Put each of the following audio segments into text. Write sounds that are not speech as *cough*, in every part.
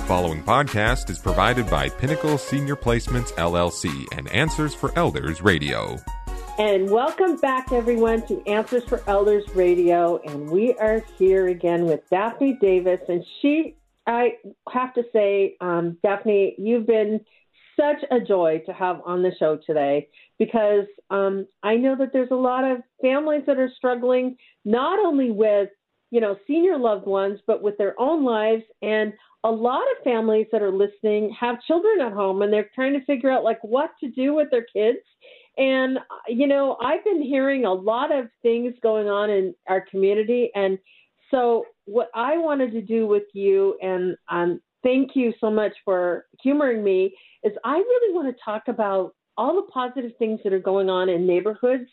The following podcast is provided by Pinnacle Senior Placements LLC and Answers for Elders Radio. And welcome back, everyone, to Answers for Elders Radio. And we are here again with Daphne Davis. And she, I have to say, um, Daphne, you've been such a joy to have on the show today because um, I know that there's a lot of families that are struggling not only with you know senior loved ones, but with their own lives. And a lot of families that are listening have children at home and they're trying to figure out like what to do with their kids. And you know i've been hearing a lot of things going on in our community. And so what i wanted to do with you and um, thank you so much for humoring me is i really want to talk about all the positive things that are going on in neighborhoods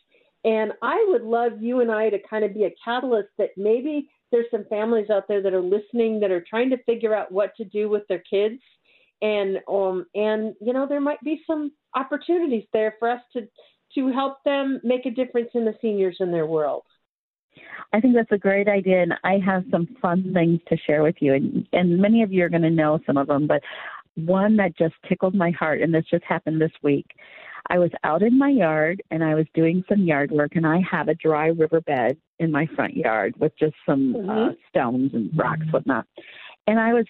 and i would love you and i to kind of be a catalyst that maybe there's some families out there that are listening that are trying to figure out what to do with their kids and um and you know there might be some opportunities there for us to to help them make a difference in the seniors in their world I think that's a great idea, and I have some fun things to share with you. And, and many of you are going to know some of them, but one that just tickled my heart, and this just happened this week. I was out in my yard and I was doing some yard work, and I have a dry riverbed in my front yard with just some uh, mm-hmm. uh, stones and rocks, whatnot. And I was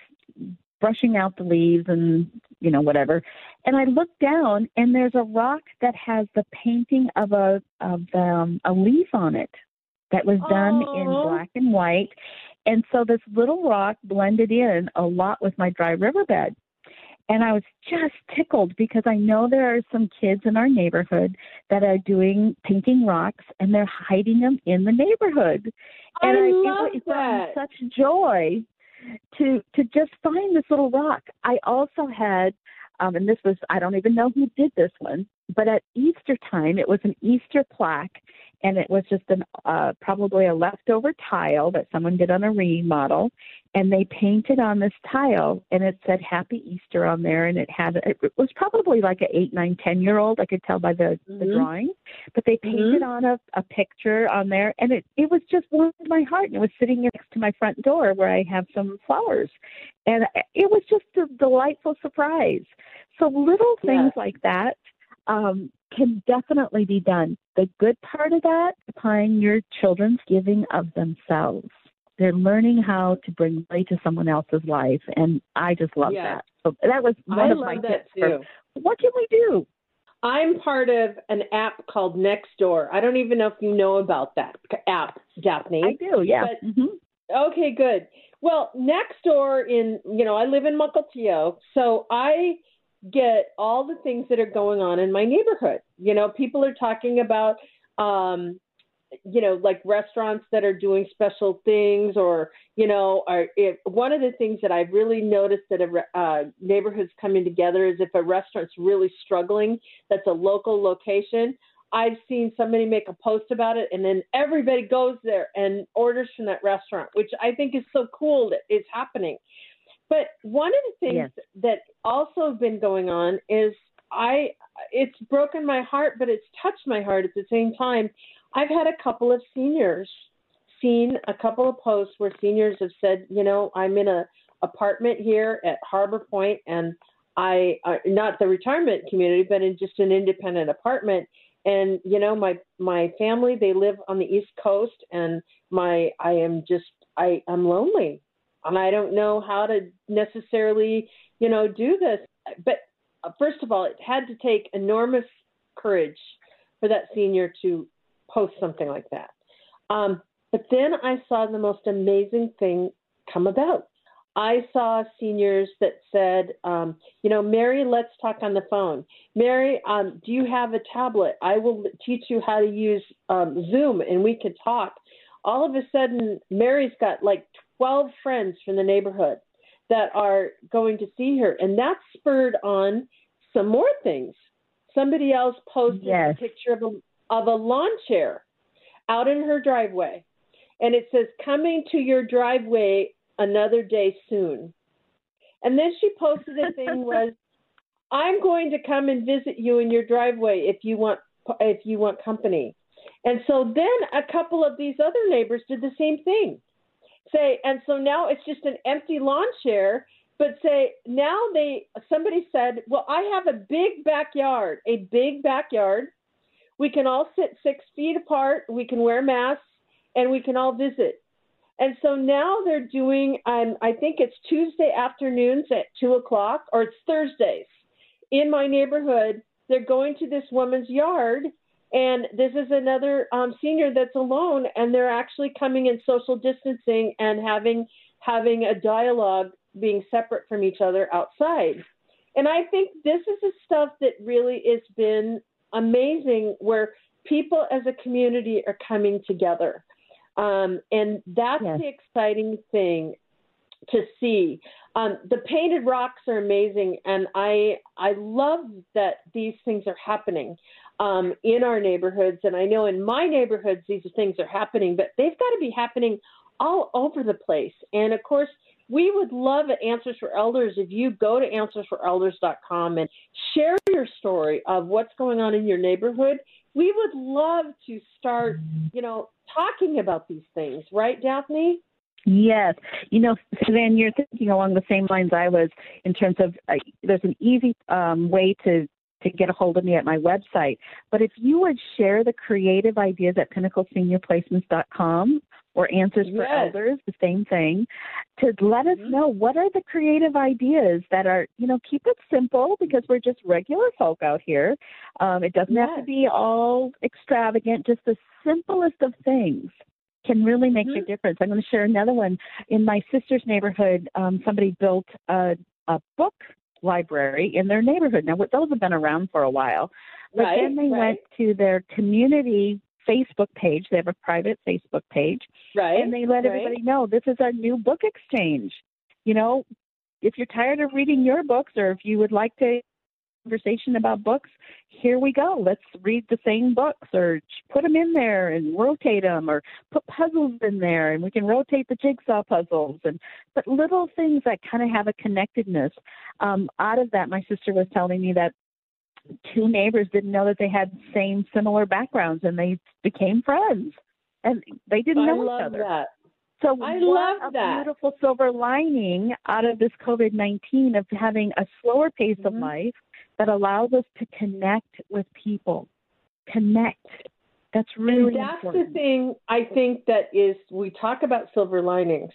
brushing out the leaves and you know whatever, and I looked down and there's a rock that has the painting of a of um, a leaf on it that was done Aww. in black and white. And so this little rock blended in a lot with my dry riverbed. And I was just tickled because I know there are some kids in our neighborhood that are doing painting rocks and they're hiding them in the neighborhood. And I, I love it that. such joy to to just find this little rock. I also had um, and this was I don't even know who did this one, but at Easter time it was an Easter plaque and it was just an uh, probably a leftover tile that someone did on a remodel, and they painted on this tile, and it said Happy Easter on there, and it had it was probably like an eight, nine, ten year old. I could tell by the mm-hmm. the drawing, but they painted mm-hmm. on a, a picture on there, and it it was just warmed my heart, and it was sitting next to my front door where I have some flowers, and it was just a delightful surprise. So little things yeah. like that um, can definitely be done. The good part of that, applying your children's giving of themselves. They're learning how to bring light to someone else's life, and I just love yeah. that. So that was one I of my tips. For, what can we do? I'm part of an app called Nextdoor. I don't even know if you know about that app, Daphne. I do, yeah. But, mm-hmm. Okay, good. Well, Nextdoor in you know I live in Mukilteo, so I get all the things that are going on in my neighborhood. You know, people are talking about, um, you know, like restaurants that are doing special things, or you know, are if one of the things that I've really noticed that a uh, neighborhood's coming together is if a restaurant's really struggling, that's a local location. I've seen somebody make a post about it, and then everybody goes there and orders from that restaurant, which I think is so cool that it's happening. But one of the things yes. that also been going on is I it's broken my heart, but it's touched my heart at the same time. I've had a couple of seniors seen a couple of posts where seniors have said, you know, I'm in a apartment here at Harbor Point and I uh, not the retirement community, but in just an independent apartment. And you know, my my family they live on the East Coast, and my I am just I I'm lonely I don't know how to necessarily, you know, do this. But uh, first of all, it had to take enormous courage for that senior to post something like that. Um, but then I saw the most amazing thing come about. I saw seniors that said, um, you know, Mary, let's talk on the phone. Mary, um, do you have a tablet? I will teach you how to use um, Zoom and we can talk. All of a sudden, Mary's got like 12 friends from the neighborhood that are going to see her. And that spurred on some more things. Somebody else posted yes. a picture of a, of a lawn chair out in her driveway. And it says, coming to your driveway another day soon. And then she posted a thing *laughs* was, I'm going to come and visit you in your driveway if you want if you want company. And so then a couple of these other neighbors did the same thing say, and so now it's just an empty lawn chair but say now they somebody said, well, I have a big backyard, a big backyard. We can all sit six feet apart. We can wear masks, and we can all visit. And so now they're doing. Um, I think it's Tuesday afternoons at two o'clock, or it's Thursdays in my neighborhood. They're going to this woman's yard, and this is another um, senior that's alone, and they're actually coming in social distancing and having having a dialogue being separate from each other outside. And I think this is the stuff that really has been amazing where people as a community are coming together. Um, and that's yes. the exciting thing to see. Um, the painted rocks are amazing, and I I love that these things are happening um, in our neighborhoods. And I know in my neighborhoods these things are happening, but they've got to be happening all over the place. And of course, we would love Answers for Elders if you go to answersforelders.com and share your story of what's going on in your neighborhood. We would love to start, you know, talking about these things, right, Daphne? Yes. You know, Suzanne, you're thinking along the same lines I was in terms of uh, there's an easy um, way to to get a hold of me at my website. But if you would share the creative ideas at pinnacleseniorplacements.com or Answers yes. for Elders, the same thing, to let us mm-hmm. know what are the creative ideas that are, you know, keep it simple because we're just regular folk out here. Um, it doesn't yes. have to be all extravagant, just the simplest of things can really make mm-hmm. a difference. I'm going to share another one. In my sister's neighborhood, um, somebody built a, a book library in their neighborhood. Now, those have been around for a while. But right, then they right. went to their community Facebook page. They have a private Facebook page. Right. And they let right. everybody know this is our new book exchange. You know, if you're tired of reading your books or if you would like to conversation about books, here we go. Let's read the same books or put them in there and rotate them or put puzzles in there and we can rotate the jigsaw puzzles and but little things that kind of have a connectedness. Um, out of that, my sister was telling me that two neighbors didn't know that they had same similar backgrounds and they became friends and they didn't know each other. That. So I love a that. beautiful silver lining out of this COVID nineteen of having a slower pace mm-hmm. of life that allows us to connect with people. Connect. That's really and that's important. the thing I think that is we talk about silver linings.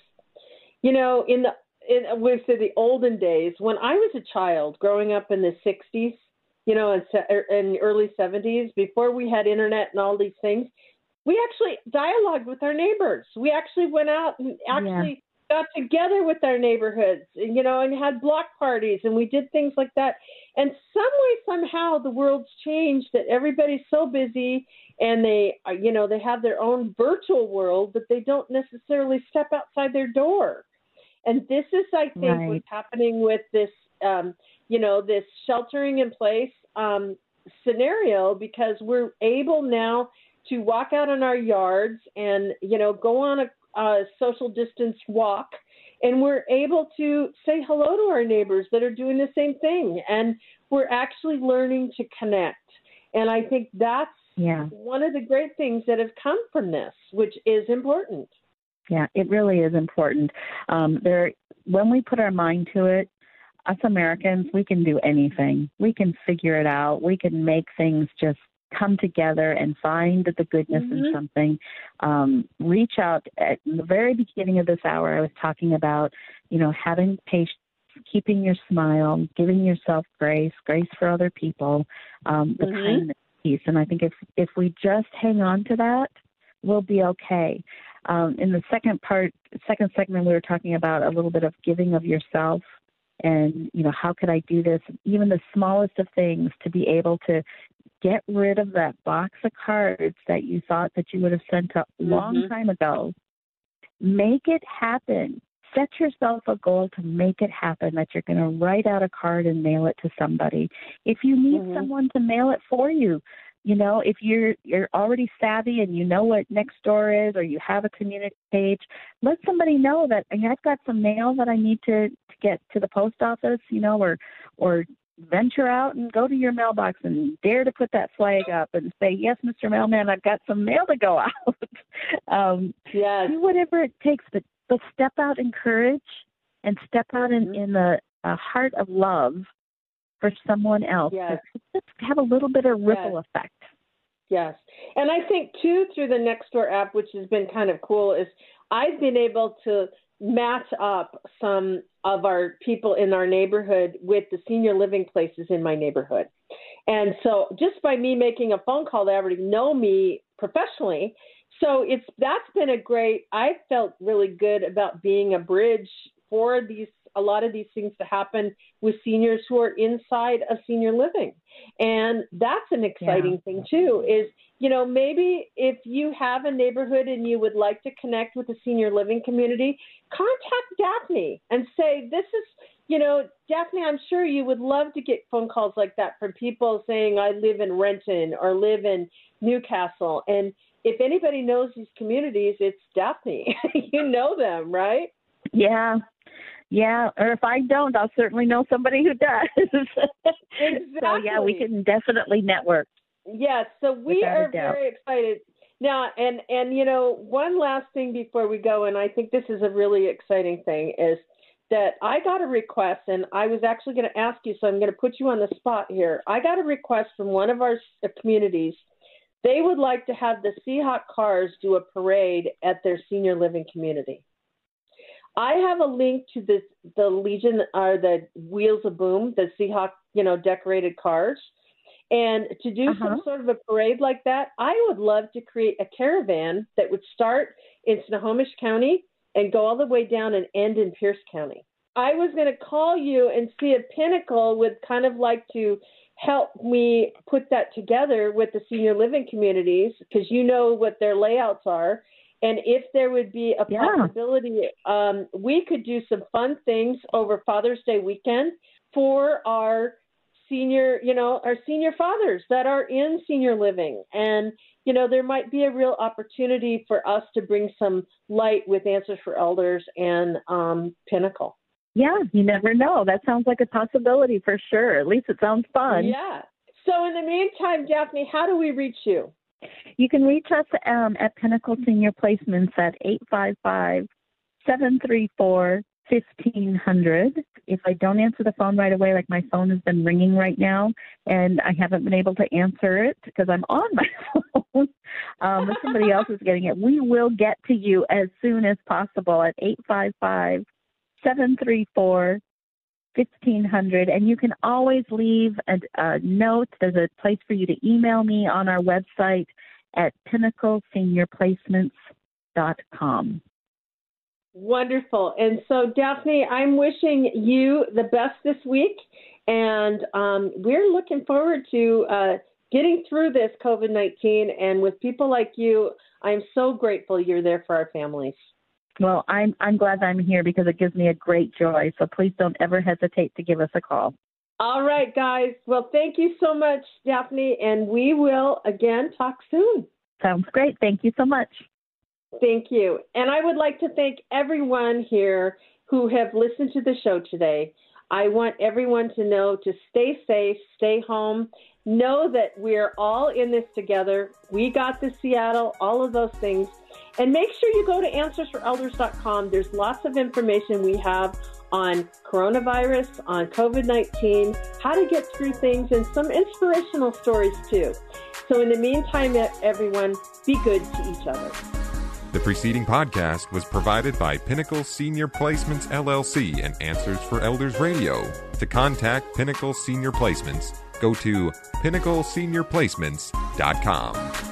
You know, in the in we say the olden days when I was a child growing up in the '60s, you know, in, er, in early '70s, before we had internet and all these things, we actually dialogued with our neighbors. We actually went out and actually got together with our neighborhoods, you know, and had block parties and we did things like that. And some way, somehow, the world's changed that everybody's so busy and they, uh, you know, they have their own virtual world, but they don't necessarily step outside their door. And this is, I think, right. what's happening with this, um, you know, this sheltering in place um, scenario because we're able now to walk out in our yards and, you know, go on a uh, social distance walk, and we're able to say hello to our neighbors that are doing the same thing, and we're actually learning to connect. And I think that's yeah. one of the great things that have come from this, which is important. Yeah, it really is important. Um, there, when we put our mind to it, us Americans, we can do anything. We can figure it out. We can make things just come together and find the goodness mm-hmm. in something. Um, reach out. At the very beginning of this hour, I was talking about, you know, having patience, keeping your smile, giving yourself grace, grace for other people, um, the mm-hmm. kindness piece. And I think if if we just hang on to that, we'll be okay. Um, in the second part, second segment, we were talking about a little bit of giving of yourself and you know how could i do this even the smallest of things to be able to get rid of that box of cards that you thought that you would have sent a long mm-hmm. time ago. Make it happen. Set yourself a goal to make it happen that you're going to write out a card and mail it to somebody. If you need mm-hmm. someone to mail it for you, you know, if you're you're already savvy and you know what next door is or you have a community page, let somebody know that I've got some mail that I need to, to get to the post office, you know, or or venture out and go to your mailbox and dare to put that flag up and say, "Yes, Mr. Mailman, I've got some mail to go *laughs* out." um, yes. Do whatever it takes, but but step out in courage and step out in, in the a heart of love for someone else. Yes. Just have a little bit of ripple Yes. effect. Yes. And I think too through the Nextdoor app, which has been kind of cool, is I've been able to match up some of our people in our neighborhood with the senior living places in my neighborhood. And so just by me making a phone call, they already know me professionally. So it's that's been a great I felt really good about being a bridge for these a lot of these things to happen with seniors who are inside of senior living. And that's an exciting thing too is you know maybe if you have a neighborhood and you would like to connect with the senior living community, contact Daphne and say this is you know, Daphne, I'm sure you would love to get phone calls like that from people saying, I live in Renton or live in Newcastle. And if anybody knows these communities, it's Daphne. *laughs* you know them, right? Yeah. Yeah, or if I don't, I'll certainly know somebody who does. *laughs* So yeah, we can definitely network. Yes, so we are very excited. Now, and and you know, one last thing before we go, and I think this is a really exciting thing, is that I got a request, and I was actually going to ask you, so I'm going to put you on the spot here. I got a request from one of our uh, communities. They would like to have the Seahawk Cars do a parade at their senior living community. I have a link to this, the Legion or the Wheels of Boom, the Seahawk, you know, decorated cars. And to do Uh-huh. some sort of a parade like that, I would love to create a caravan that would start in Snohomish County and go all the way down and end in Pierce County. I was going to call you and see if Pinnacle would kind of like to help me put that together with the senior living communities because you know what their layouts are. And if there would be a Yeah. possibility, um, we could do some fun things over Father's Day weekend for our senior, you know, our senior fathers that are in senior living. And, you know, there might be a real opportunity for us to bring some light with Answers for Elders and um, Pinnacle. Yeah, you never know. That sounds like a possibility for sure. At least it sounds fun. Yeah. So in the meantime, Daphne, how do we reach you? You can reach us um, at Pinnacle Senior Placements at 855 734 1500. If I don't answer the phone right away, like my phone has been ringing right now, and I haven't been able to answer it because I'm on my *laughs* phone, um, if somebody else is getting it, we will get to you as soon as possible at 855 734 1500 and you can always leave a, a note there's a place for you to email me on our website at pinnacleseniorplacements.com Wonderful. And so, Daphne, I'm wishing you the best this week. And um, we're looking forward to uh, getting through this COVID 19. And with people like you, I'm so grateful you're there for our families. Well i'm i'm glad i'm here because it gives me a great joy so please don't ever hesitate to give us a call All right, guys. Well, thank you so much, Daphne. And we will again talk soon. sounds great thank you so much Thank you. And I would like to thank everyone here who have listened to the show today. I want everyone to know to stay safe, stay home, know that we're all in this together. We got the Seattle, all of those things. And make sure you go to answersforelders.com. There's lots of information we have on coronavirus, on COVID 19, how to get through things, and some inspirational stories too. So, in the meantime, everyone, be good to each other. The preceding podcast was provided by Pinnacle Senior Placements LLC and Answers for Elders Radio. To contact Pinnacle Senior Placements, go to pinnacleseniorplacements.com.